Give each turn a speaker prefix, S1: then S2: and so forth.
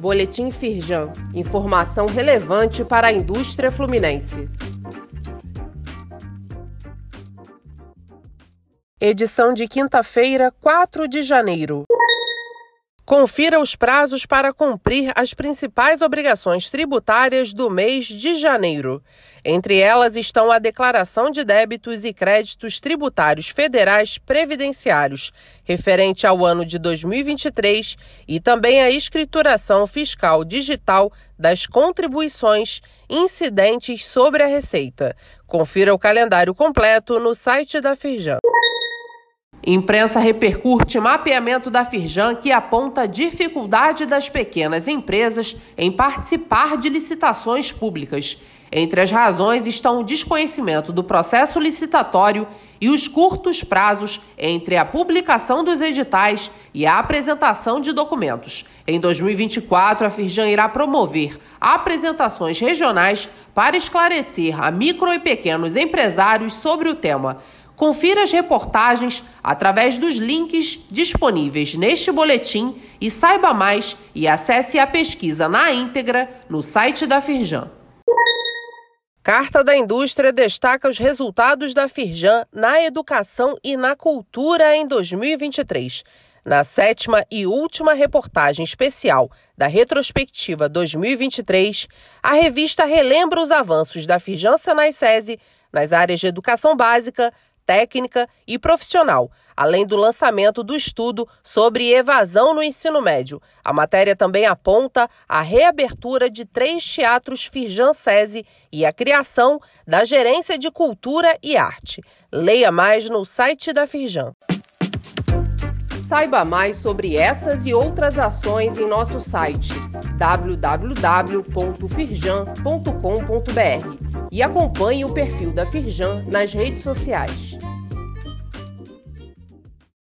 S1: Boletim Firjan. Informação relevante para a indústria fluminense. Edição de quinta-feira, 4 de janeiro. Confira os prazos para cumprir as principais obrigações tributárias do mês de janeiro. Entre elas estão a declaração de débitos e créditos tributários federais previdenciários, referente ao ano de 2023, e também a escrituração fiscal digital das contribuições incidentes sobre a Receita. Confira o calendário completo no site da Firjan. Imprensa repercute mapeamento da Firjan que aponta dificuldade das pequenas empresas em participar de licitações públicas. Entre as razões estão o desconhecimento do processo licitatório e os curtos prazos entre a publicação dos editais e a apresentação de documentos. Em 2024, a Firjan irá promover apresentações regionais para esclarecer a micro e pequenos empresários sobre o tema. Confira as reportagens através dos links disponíveis neste boletim e saiba mais e acesse a pesquisa na íntegra no site da Firjan. Carta da Indústria destaca os resultados da Firjan na educação e na cultura em 2023. Na sétima e última reportagem especial da retrospectiva 2023, a revista relembra os avanços da Firjan Senai SESI nas áreas de educação básica, técnica e profissional, além do lançamento do estudo sobre evasão no ensino médio. A matéria também aponta a reabertura de três teatros Firjan SESI e a criação da Gerência de Cultura e Arte. Leia mais no site da Firjan. Saiba mais sobre essas e outras ações em nosso site www.firjan.com.br e acompanhe o perfil da Firjan nas redes sociais.